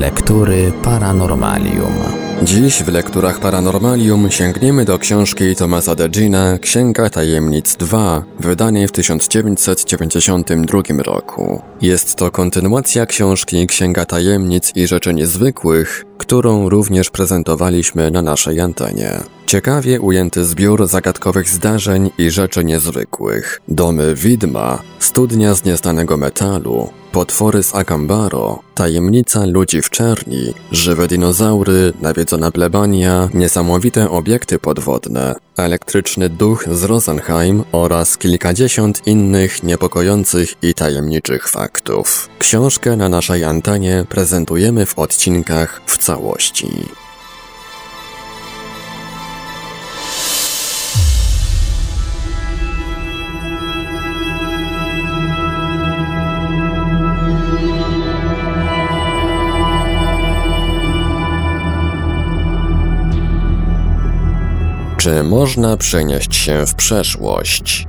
Lektury Paranormalium. Dziś w lekturach Paranormalium sięgniemy do książki Tomasa Degina Księga Tajemnic 2, wydanej w 1992 roku. Jest to kontynuacja książki Księga Tajemnic i Rzeczy Niezwykłych, którą również prezentowaliśmy na naszej antenie. Ciekawie ujęty zbiór zagadkowych zdarzeń i rzeczy niezwykłych. Domy widma, studnia z nieznanego metalu, potwory z Akambaro, tajemnica ludzi w czerni, żywe dinozaury, nawiedzona plebania, niesamowite obiekty podwodne, elektryczny duch z Rosenheim oraz kilkadziesiąt innych niepokojących i tajemniczych faktów. Książkę na naszej antenie prezentujemy w odcinkach w całości. Czy można przenieść się w przeszłość?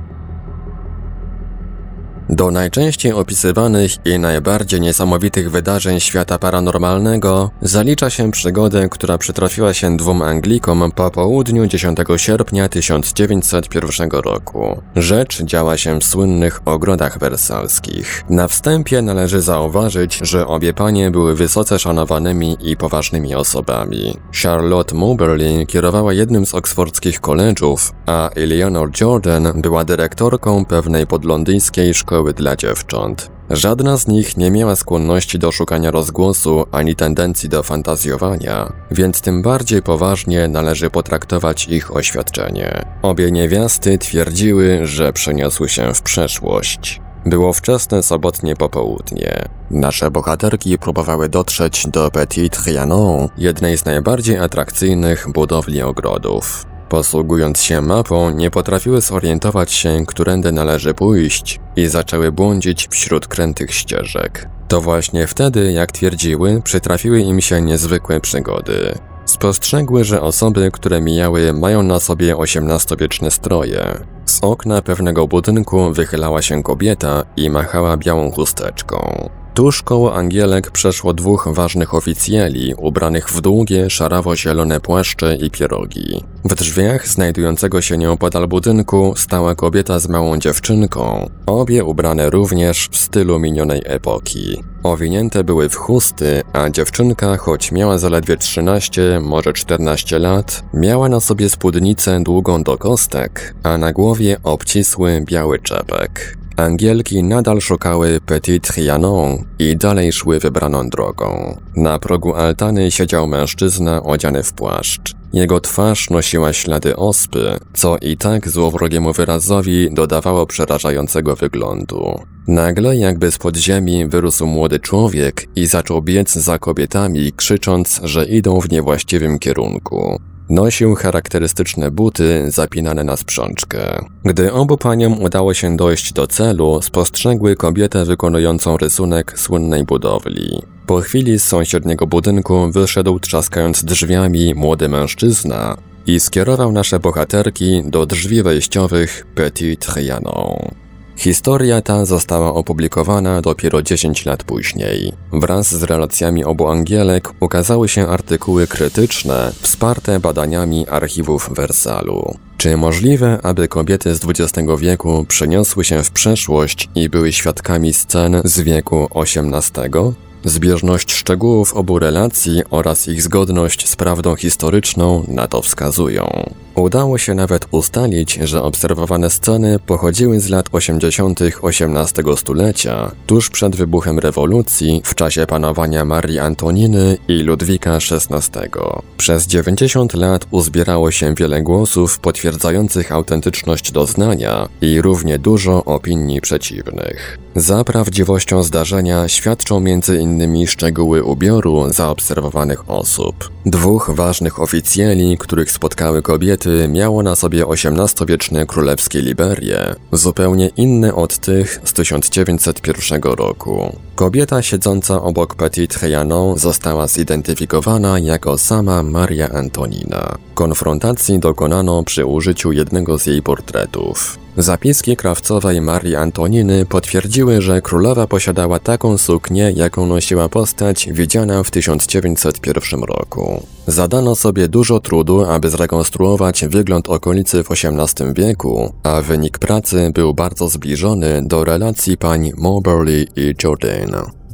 Do najczęściej opisywanych i najbardziej niesamowitych wydarzeń świata paranormalnego zalicza się przygodę, która przytrafiła się dwóm Anglikom po południu 10 sierpnia 1901 roku. Rzecz działa się w słynnych ogrodach wersalskich. Na wstępie należy zauważyć, że obie panie były wysoce szanowanymi i poważnymi osobami. Charlotte Moberly kierowała jednym z oksfordzkich koledżów, a Eleanor Jordan była dyrektorką pewnej podlondyjskiej szkoły szkoły dla dziewcząt. Żadna z nich nie miała skłonności do szukania rozgłosu ani tendencji do fantazjowania, więc tym bardziej poważnie należy potraktować ich oświadczenie. Obie niewiasty twierdziły, że przeniosły się w przeszłość. Było wczesne sobotnie popołudnie. Nasze bohaterki próbowały dotrzeć do Petit Trianon, jednej z najbardziej atrakcyjnych budowli ogrodów. Posługując się mapą, nie potrafiły zorientować się, którędy należy pójść i zaczęły błądzić wśród krętych ścieżek. To właśnie wtedy, jak twierdziły, przytrafiły im się niezwykłe przygody. Spostrzegły, że osoby, które mijały, mają na sobie XVIII-wieczne stroje. Z okna pewnego budynku wychylała się kobieta i machała białą chusteczką. Tuż koło Angielek przeszło dwóch ważnych oficjeli, ubranych w długie, szarawo-zielone płaszcze i pierogi. W drzwiach znajdującego się nieopodal budynku stała kobieta z małą dziewczynką, obie ubrane również w stylu minionej epoki. Owinięte były w chusty, a dziewczynka, choć miała zaledwie 13, może 14 lat, miała na sobie spódnicę długą do kostek, a na głowie obcisły biały czepek. Angielki nadal szukały Petit Trianon i dalej szły wybraną drogą. Na progu altany siedział mężczyzna odziany w płaszcz. Jego twarz nosiła ślady ospy, co i tak złowrogiemu wyrazowi dodawało przerażającego wyglądu. Nagle jakby z podziemi wyrósł młody człowiek i zaczął biec za kobietami, krzycząc, że idą w niewłaściwym kierunku. Nosił charakterystyczne buty zapinane na sprzączkę. Gdy obu paniom udało się dojść do celu, spostrzegły kobietę wykonującą rysunek słynnej budowli. Po chwili z sąsiedniego budynku wyszedł trzaskając drzwiami młody mężczyzna i skierował nasze bohaterki do drzwi wejściowych Petit Trianon. Historia ta została opublikowana dopiero 10 lat później. Wraz z relacjami obu Angielek ukazały się artykuły krytyczne, wsparte badaniami archiwów Wersalu. Czy możliwe, aby kobiety z XX wieku przeniosły się w przeszłość i były świadkami scen z wieku XVIII? Zbieżność szczegółów obu relacji oraz ich zgodność z prawdą historyczną na to wskazują. Udało się nawet ustalić, że obserwowane sceny pochodziły z lat 80. XVIII stulecia, tuż przed wybuchem rewolucji, w czasie panowania Marii Antoniny i Ludwika XVI. Przez 90 lat uzbierało się wiele głosów potwierdzających autentyczność doznania i równie dużo opinii przeciwnych. Za prawdziwością zdarzenia świadczą m.in. szczegóły ubioru zaobserwowanych osób. Dwóch ważnych oficjeli, których spotkały kobiety, miało na sobie XVIII-wieczne królewskie liberie, zupełnie inne od tych z 1901 roku. Kobieta siedząca obok Petit Trianon została zidentyfikowana jako sama Maria Antonina. Konfrontacji dokonano przy użyciu jednego z jej portretów. Zapiski krawcowej Marii Antoniny potwierdziły, że królowa posiadała taką suknię, jaką nosiła postać widziana w 1901 roku. Zadano sobie dużo trudu, aby zrekonstruować wygląd okolicy w XVIII wieku, a wynik pracy był bardzo zbliżony do relacji pań Moberly i Jourdain.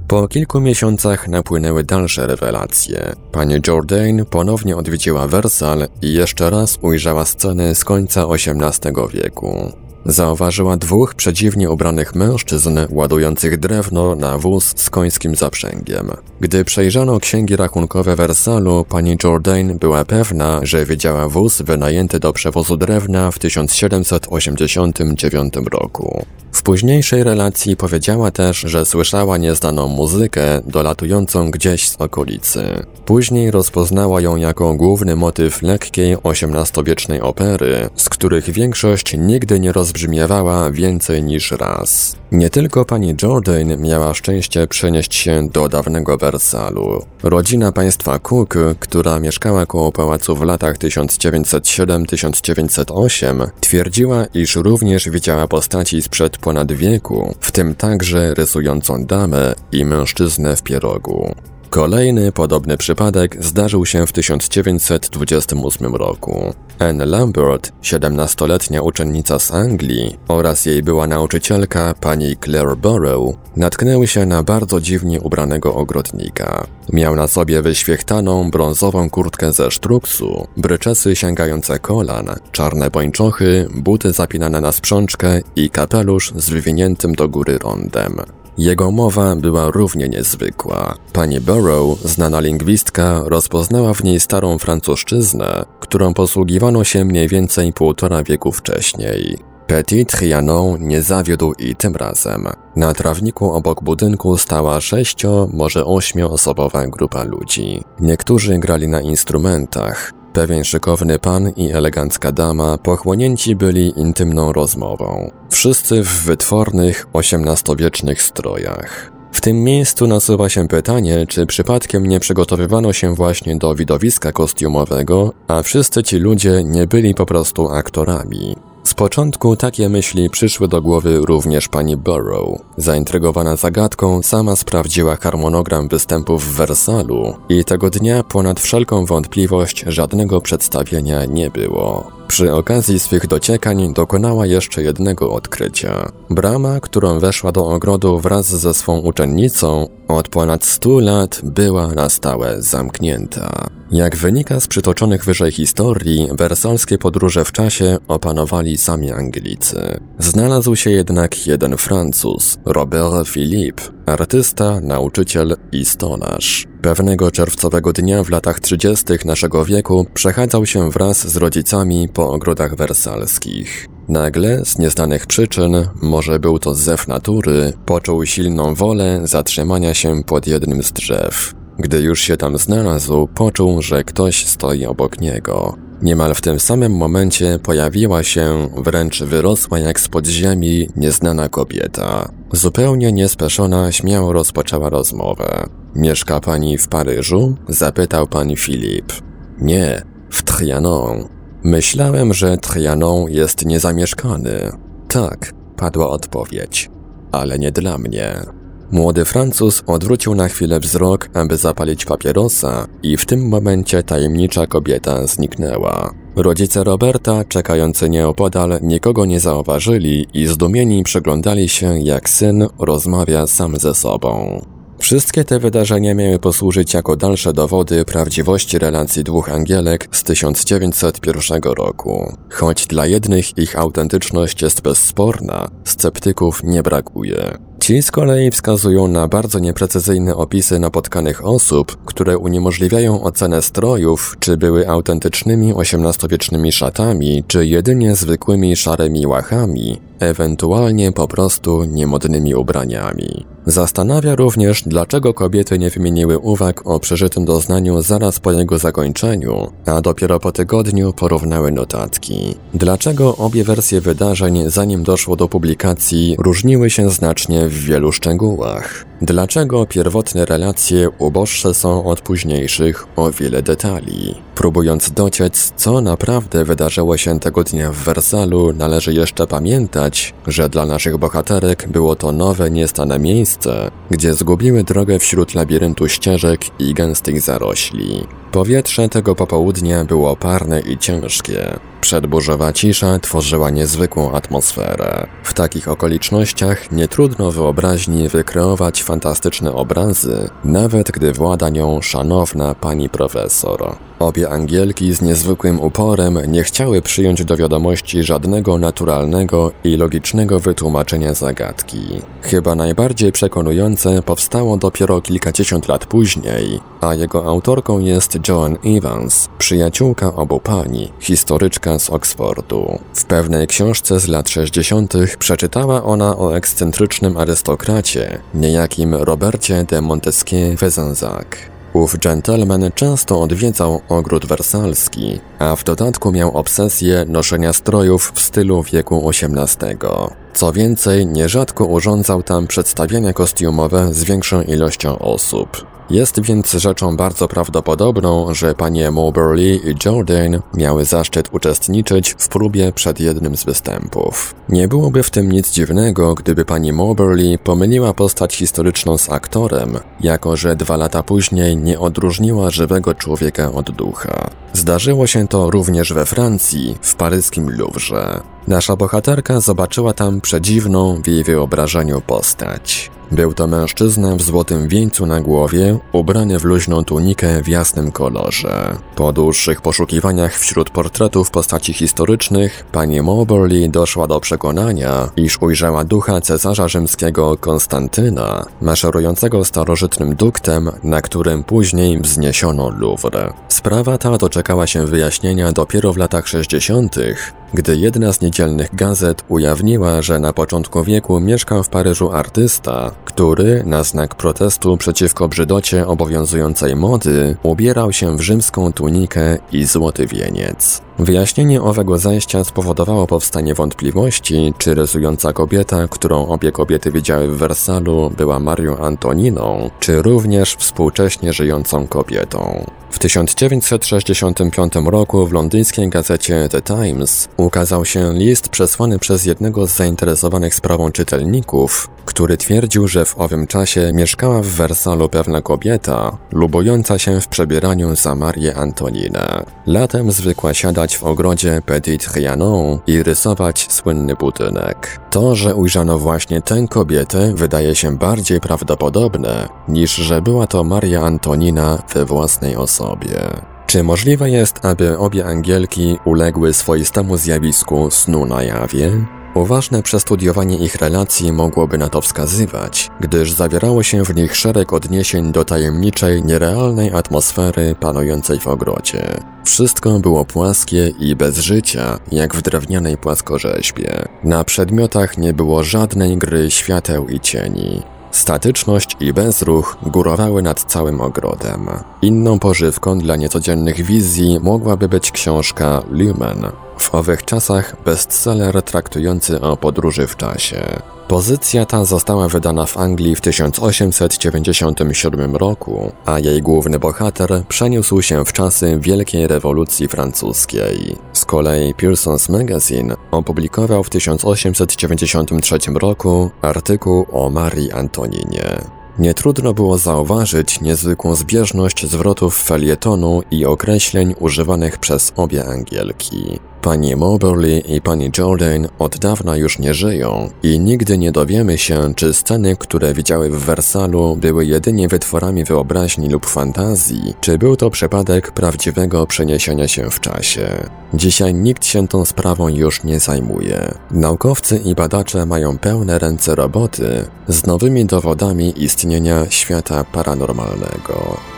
Po kilku miesiącach napłynęły dalsze rewelacje. Pani Jourdain ponownie odwiedziła Wersal i jeszcze raz ujrzała sceny z końca XVIII wieku. Zauważyła dwóch przedziwnie ubranych mężczyzn ładujących drewno na wóz z końskim zaprzęgiem. Gdy przejrzano księgi rachunkowe Wersalu, pani Jourdain była pewna, że widziała wóz wynajęty do przewozu drewna w 1789 roku. W późniejszej relacji powiedziała też, że słyszała nieznaną muzykę dolatującą gdzieś z okolicy. Później rozpoznała ją jako główny motyw lekkiej XVIII-wiecznej opery, z których większość nigdy nie rozbrzmiewała więcej niż raz. Nie tylko pani Jordan miała szczęście przenieść się do dawnego Wersalu. Rodzina państwa Cook, która mieszkała koło pałacu w latach 1907-1908, twierdziła, iż również widziała postaci sprzed ponad wieku, w tym także rysującą damę i mężczyznę w pierogu. Kolejny podobny przypadek zdarzył się w 1928 roku. Anne Lambert, 17-letnia uczennica z Anglii oraz jej była nauczycielka pani Claire Burrow natknęły się na bardzo dziwnie ubranego ogrodnika. Miał na sobie wyświechtaną brązową kurtkę ze sztruksu, bryczesy sięgające kolan, czarne pończochy, buty zapinane na sprzączkę i kapelusz z wywiniętym do góry rondem. Jego mowa była równie niezwykła. Pani Burrow, znana lingwistka, rozpoznała w niej starą francuszczyznę, którą posługiwano się mniej więcej półtora wieku wcześniej. Petit Trianon nie zawiódł i tym razem. Na trawniku obok budynku stała sześcio, może ośmioosobowa grupa ludzi. Niektórzy grali na instrumentach, Pewien szykowny pan i elegancka dama pochłonięci byli intymną rozmową. Wszyscy w wytwornych, XVIII-wiecznych strojach. W tym miejscu nasuwa się pytanie, czy przypadkiem nie przygotowywano się właśnie do widowiska kostiumowego, a wszyscy ci ludzie nie byli po prostu aktorami. Z początku takie myśli przyszły do głowy również pani Burrow. Zaintrygowana zagadką, sama sprawdziła harmonogram występów w Wersalu i tego dnia ponad wszelką wątpliwość żadnego przedstawienia nie było. Przy okazji swych dociekań dokonała jeszcze jednego odkrycia. Brama, którą weszła do ogrodu wraz ze swą uczennicą, od ponad stu lat była na stałe zamknięta. Jak wynika z przytoczonych wyżej historii, wersalskie podróże w czasie opanowali sami Anglicy. Znalazł się jednak jeden Francuz, Robert Philippe, artysta, nauczyciel i stolarz. Pewnego czerwcowego dnia w latach 30. naszego wieku przechadzał się wraz z rodzicami po ogrodach wersalskich. Nagle, z nieznanych przyczyn, może był to zew natury, poczuł silną wolę zatrzymania się pod jednym z drzew. Gdy już się tam znalazł, poczuł, że ktoś stoi obok niego. Niemal w tym samym momencie pojawiła się, wręcz wyrosła jak z podziemi, nieznana kobieta. Zupełnie niespeszona śmiało rozpoczęła rozmowę. Mieszka pani w Paryżu? Zapytał pan Filip. Nie, w Trianon. Myślałem, że Trianon jest niezamieszkany. Tak, padła odpowiedź. Ale nie dla mnie. Młody Francuz odwrócił na chwilę wzrok, aby zapalić papierosa i w tym momencie tajemnicza kobieta zniknęła. Rodzice Roberta, czekający nieopodal, nikogo nie zauważyli i zdumieni przyglądali się, jak syn rozmawia sam ze sobą. Wszystkie te wydarzenia miały posłużyć jako dalsze dowody prawdziwości relacji dwóch angielek z 1901 roku. Choć dla jednych ich autentyczność jest bezsporna, sceptyków nie brakuje. Ci z kolei wskazują na bardzo nieprecyzyjne opisy napotkanych osób, które uniemożliwiają ocenę strojów, czy były autentycznymi XVIII-wiecznymi szatami, czy jedynie zwykłymi szarymi łachami, ewentualnie po prostu niemodnymi ubraniami. Zastanawia również, dlaczego kobiety nie wymieniły uwag o przeżytym doznaniu zaraz po jego zakończeniu, a dopiero po tygodniu porównały notatki. Dlaczego obie wersje wydarzeń, zanim doszło do publikacji, różniły się znacznie w wielu szczegółach. Dlaczego pierwotne relacje uboższe są od późniejszych o wiele detali? Próbując dociec, co naprawdę wydarzyło się tego dnia w Wersalu, należy jeszcze pamiętać, że dla naszych bohaterek było to nowe, niestane miejsce, gdzie zgubiły drogę wśród labiryntu ścieżek i gęstych zarośli. Powietrze tego popołudnia było parne i ciężkie. Przedburzowa cisza tworzyła niezwykłą atmosferę. W takich okolicznościach nie trudno wyobraźni wykreować fantastyczne obrazy, nawet gdy włada nią szanowna pani profesor. Obie angielki z niezwykłym uporem nie chciały przyjąć do wiadomości żadnego naturalnego i logicznego wytłumaczenia zagadki. Chyba najbardziej przekonujące powstało dopiero kilkadziesiąt lat później, a jego autorką jest Joan Evans, przyjaciółka obu pani, historyczka z Oxfordu. W pewnej książce z lat 60. przeczytała ona o ekscentrycznym arystokracie, niejakim Robercie de Montesquieu Fezenzac. Ów gentleman często odwiedzał ogród wersalski, a w dodatku miał obsesję noszenia strojów w stylu wieku XVIII. Co więcej, nierzadko urządzał tam przedstawienia kostiumowe z większą ilością osób. Jest więc rzeczą bardzo prawdopodobną, że panie Moberly i Jordan miały zaszczyt uczestniczyć w próbie przed jednym z występów. Nie byłoby w tym nic dziwnego, gdyby pani Moberly pomyliła postać historyczną z aktorem, jako że dwa lata później nie odróżniła żywego człowieka od ducha. Zdarzyło się to również we Francji, w paryskim Louvre. Nasza bohaterka zobaczyła tam przedziwną w jej wyobrażeniu postać. Był to mężczyzna w złotym wieńcu na głowie, ubrany w luźną tunikę w jasnym kolorze. Po dłuższych poszukiwaniach wśród portretów postaci historycznych, pani Moberly doszła do przekonania, iż ujrzała ducha cesarza rzymskiego Konstantyna, maszerującego starożytnym duktem, na którym później wzniesiono Louvre. Sprawa ta doczekała się wyjaśnienia dopiero w latach 60., gdy jedna z niedzielnych gazet ujawniła, że na początku wieku mieszkał w Paryżu artysta, który, na znak protestu przeciwko brzydocie obowiązującej mody, ubierał się w rzymską tunikę i złoty wieniec. Wyjaśnienie owego zajścia spowodowało powstanie wątpliwości, czy rysująca kobieta, którą obie kobiety widziały w Wersalu, była Marią Antoniną, czy również współcześnie żyjącą kobietą. W 1965 roku w londyńskiej gazecie The Times ukazał się list przesłany przez jednego z zainteresowanych sprawą czytelników, który twierdził, że w owym czasie mieszkała w Wersalu pewna kobieta, lubująca się w przebieraniu za Marię Antoninę. Latem zwykła w ogrodzie Petit Trianon i rysować słynny budynek. To, że ujrzano właśnie tę kobietę, wydaje się bardziej prawdopodobne, niż że była to Maria Antonina we własnej osobie. Czy możliwe jest, aby obie angielki uległy swoistemu zjawisku snu na jawie? Uważne przestudiowanie ich relacji mogłoby na to wskazywać, gdyż zawierało się w nich szereg odniesień do tajemniczej, nierealnej atmosfery panującej w ogrodzie. Wszystko było płaskie i bez życia, jak w drewnianej płaskorzeźbie. Na przedmiotach nie było żadnej gry świateł i cieni. Statyczność i bezruch górowały nad całym ogrodem. Inną pożywką dla niecodziennych wizji mogłaby być książka Lumen, w owych czasach bestseller traktujący o podróży w czasie. Pozycja ta została wydana w Anglii w 1897 roku, a jej główny bohater przeniósł się w czasy Wielkiej Rewolucji Francuskiej. Z kolei Pearson's Magazine opublikował w 1893 roku artykuł o Marii Antoninie. Nie trudno było zauważyć niezwykłą zbieżność zwrotów felietonu i określeń używanych przez obie Angielki. Pani Moberly i pani Jordan od dawna już nie żyją i nigdy nie dowiemy się, czy sceny, które widziały w Wersalu, były jedynie wytworami wyobraźni lub fantazji, czy był to przypadek prawdziwego przeniesienia się w czasie. Dzisiaj nikt się tą sprawą już nie zajmuje. Naukowcy i badacze mają pełne ręce roboty z nowymi dowodami istnienia świata paranormalnego.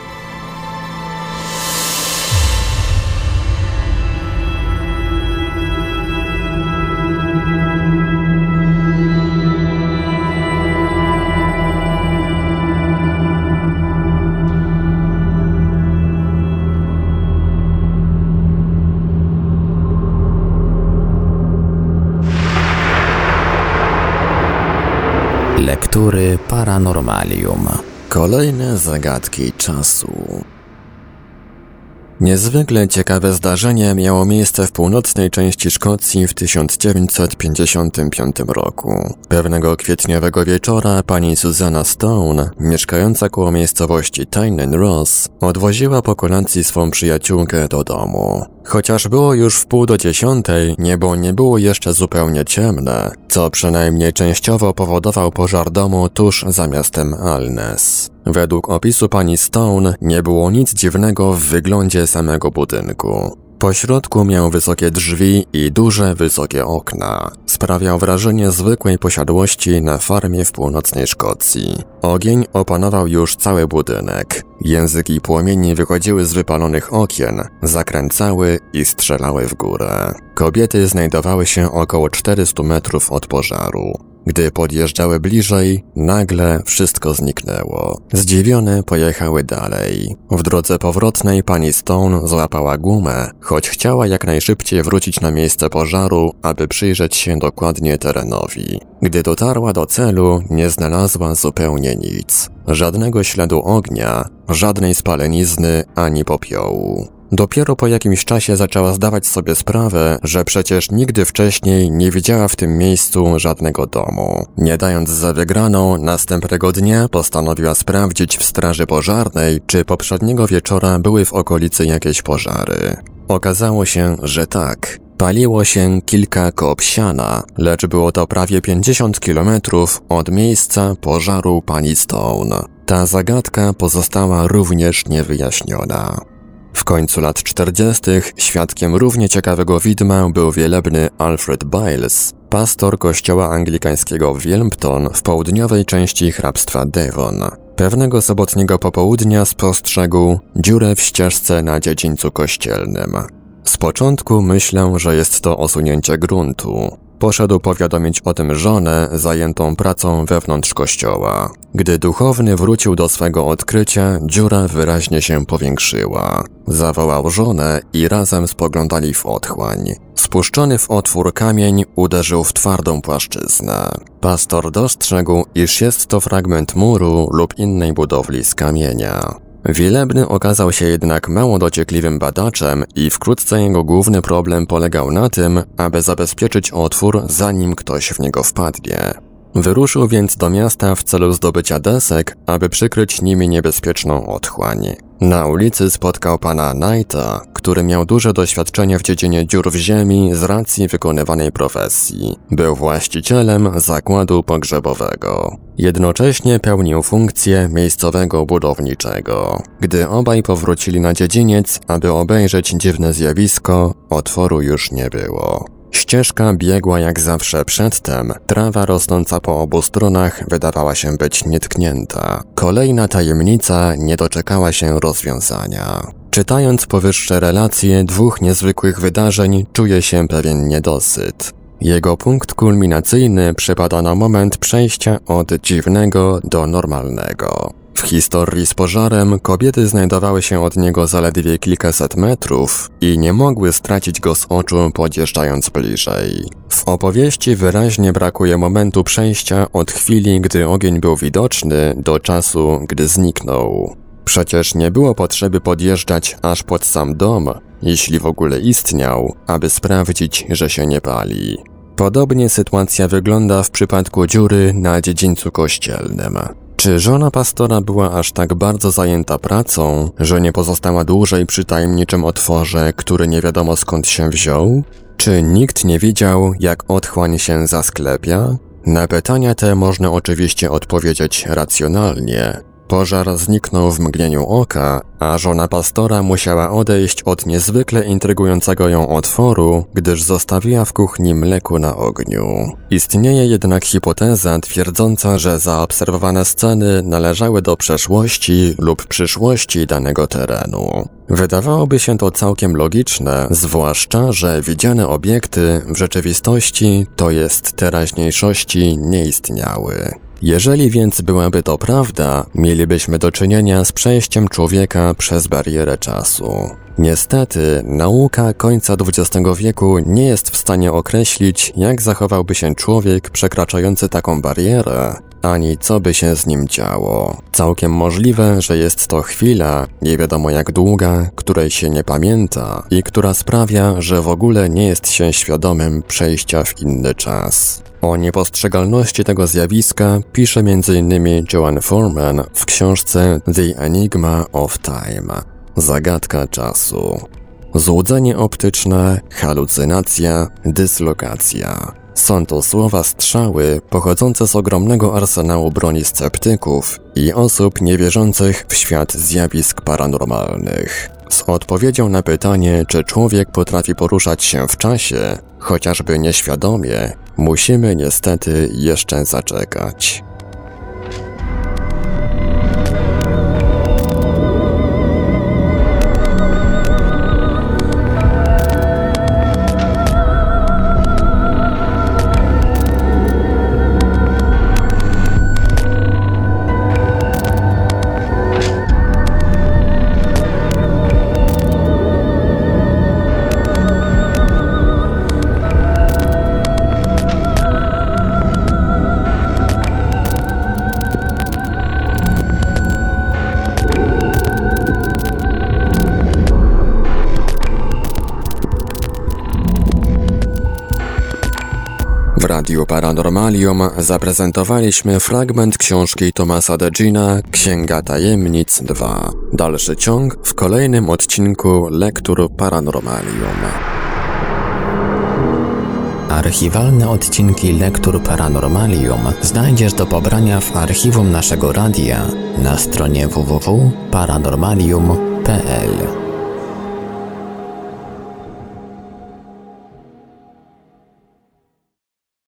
Lektury para Paranormalium. Kolejne zagadki czasu. Niezwykle ciekawe zdarzenie miało miejsce w północnej części Szkocji w 1955 roku. Pewnego kwietniowego wieczora pani Susanna Stone, mieszkająca koło miejscowości Tynen Ross, odwoziła po kolacji swą przyjaciółkę do domu. Chociaż było już w pół do dziesiątej, niebo nie było jeszcze zupełnie ciemne, co przynajmniej częściowo powodował pożar domu tuż za miastem Alnes. Według opisu pani Stone nie było nic dziwnego w wyglądzie samego budynku. Po środku miał wysokie drzwi i duże, wysokie okna. Sprawiał wrażenie zwykłej posiadłości na farmie w północnej Szkocji. Ogień opanował już cały budynek. Języki płomieni wychodziły z wypalonych okien, zakręcały i strzelały w górę. Kobiety znajdowały się około 400 metrów od pożaru. Gdy podjeżdżały bliżej, nagle wszystko zniknęło. Zdziwione pojechały dalej. W drodze powrotnej pani Stone złapała gumę, choć chciała jak najszybciej wrócić na miejsce pożaru, aby przyjrzeć się dokładnie terenowi. Gdy dotarła do celu, nie znalazła zupełnie nic. Żadnego śladu ognia, żadnej spalenizny ani popiołu. Dopiero po jakimś czasie zaczęła zdawać sobie sprawę, że przecież nigdy wcześniej nie widziała w tym miejscu żadnego domu. Nie dając za wygraną, następnego dnia postanowiła sprawdzić w straży pożarnej, czy poprzedniego wieczora były w okolicy jakieś pożary. Okazało się, że tak. Paliło się kilka kop siana, lecz było to prawie 50 kilometrów od miejsca pożaru pani Stone. Ta zagadka pozostała również niewyjaśniona. W końcu lat 40. świadkiem równie ciekawego widma był wielebny Alfred Biles, pastor kościoła anglikańskiego w Wilmington w południowej części hrabstwa Devon. Pewnego sobotniego popołudnia spostrzegł dziurę w ścieżce na dziedzińcu kościelnym. Z początku myślę, że jest to osunięcie gruntu. Poszedł powiadomić o tym żonę zajętą pracą wewnątrz kościoła. Gdy duchowny wrócił do swego odkrycia, dziura wyraźnie się powiększyła. Zawołał żonę i razem spoglądali w otchłań. Spuszczony w otwór kamień uderzył w twardą płaszczyznę. Pastor dostrzegł, iż jest to fragment muru lub innej budowli z kamienia. Wielebny okazał się jednak mało dociekliwym badaczem i wkrótce jego główny problem polegał na tym, aby zabezpieczyć otwór zanim ktoś w niego wpadnie. Wyruszył więc do miasta w celu zdobycia desek, aby przykryć nimi niebezpieczną otchłań. Na ulicy spotkał pana Knighta, który miał duże doświadczenie w dziedzinie dziur w ziemi z racji wykonywanej profesji. Był właścicielem zakładu pogrzebowego. Jednocześnie pełnił funkcję miejscowego budowniczego. Gdy obaj powrócili na dziedziniec, aby obejrzeć dziwne zjawisko, otworu już nie było. Ścieżka biegła jak zawsze przedtem, trawa rosnąca po obu stronach wydawała się być nietknięta. Kolejna tajemnica nie doczekała się rozwiązania. Czytając powyższe relacje dwóch niezwykłych wydarzeń, czuje się pewien niedosyt. Jego punkt kulminacyjny przypada na moment przejścia od dziwnego do normalnego. W historii z pożarem kobiety znajdowały się od niego zaledwie kilkaset metrów i nie mogły stracić go z oczu podjeżdżając bliżej. W opowieści wyraźnie brakuje momentu przejścia od chwili, gdy ogień był widoczny, do czasu, gdy zniknął. Przecież nie było potrzeby podjeżdżać aż pod sam dom, jeśli w ogóle istniał, aby sprawdzić, że się nie pali. Podobnie sytuacja wygląda w przypadku dziury na dziedzińcu kościelnym. Czy żona pastora była aż tak bardzo zajęta pracą, że nie pozostała dłużej przy tajemniczym otworze, który nie wiadomo skąd się wziął? Czy nikt nie widział, jak otchłań się zasklepia? Na pytania te można oczywiście odpowiedzieć racjonalnie, Pożar zniknął w mgnieniu oka, a żona pastora musiała odejść od niezwykle intrygującego ją otworu, gdyż zostawiła w kuchni mleku na ogniu. Istnieje jednak hipoteza twierdząca, że zaobserwowane sceny należały do przeszłości lub przyszłości danego terenu. Wydawałoby się to całkiem logiczne, zwłaszcza, że widziane obiekty w rzeczywistości, to jest teraźniejszości, nie istniały. Jeżeli więc byłaby to prawda, mielibyśmy do czynienia z przejściem człowieka przez barierę czasu. Niestety, nauka końca XX wieku nie jest w stanie określić, jak zachowałby się człowiek przekraczający taką barierę, ani co by się z nim działo. Całkiem możliwe, że jest to chwila, nie wiadomo jak długa, której się nie pamięta i która sprawia, że w ogóle nie jest się świadomym przejścia w inny czas. O niepostrzegalności tego zjawiska pisze m.in. Joan Foreman w książce The Enigma of Time zagadka czasu. Złudzenie optyczne, halucynacja, dyslokacja. Są to słowa strzały pochodzące z ogromnego arsenału broni sceptyków i osób niewierzących w świat zjawisk paranormalnych. Z odpowiedzią na pytanie, czy człowiek potrafi poruszać się w czasie, chociażby nieświadomie, musimy niestety jeszcze zaczekać. Radiu Paranormalium zaprezentowaliśmy fragment książki Tomasa Degina Księga Tajemnic 2. Dalszy ciąg w kolejnym odcinku Lektur Paranormalium. Archiwalne odcinki Lektur Paranormalium znajdziesz do pobrania w archiwum naszego radia na stronie www.paranormalium.pl.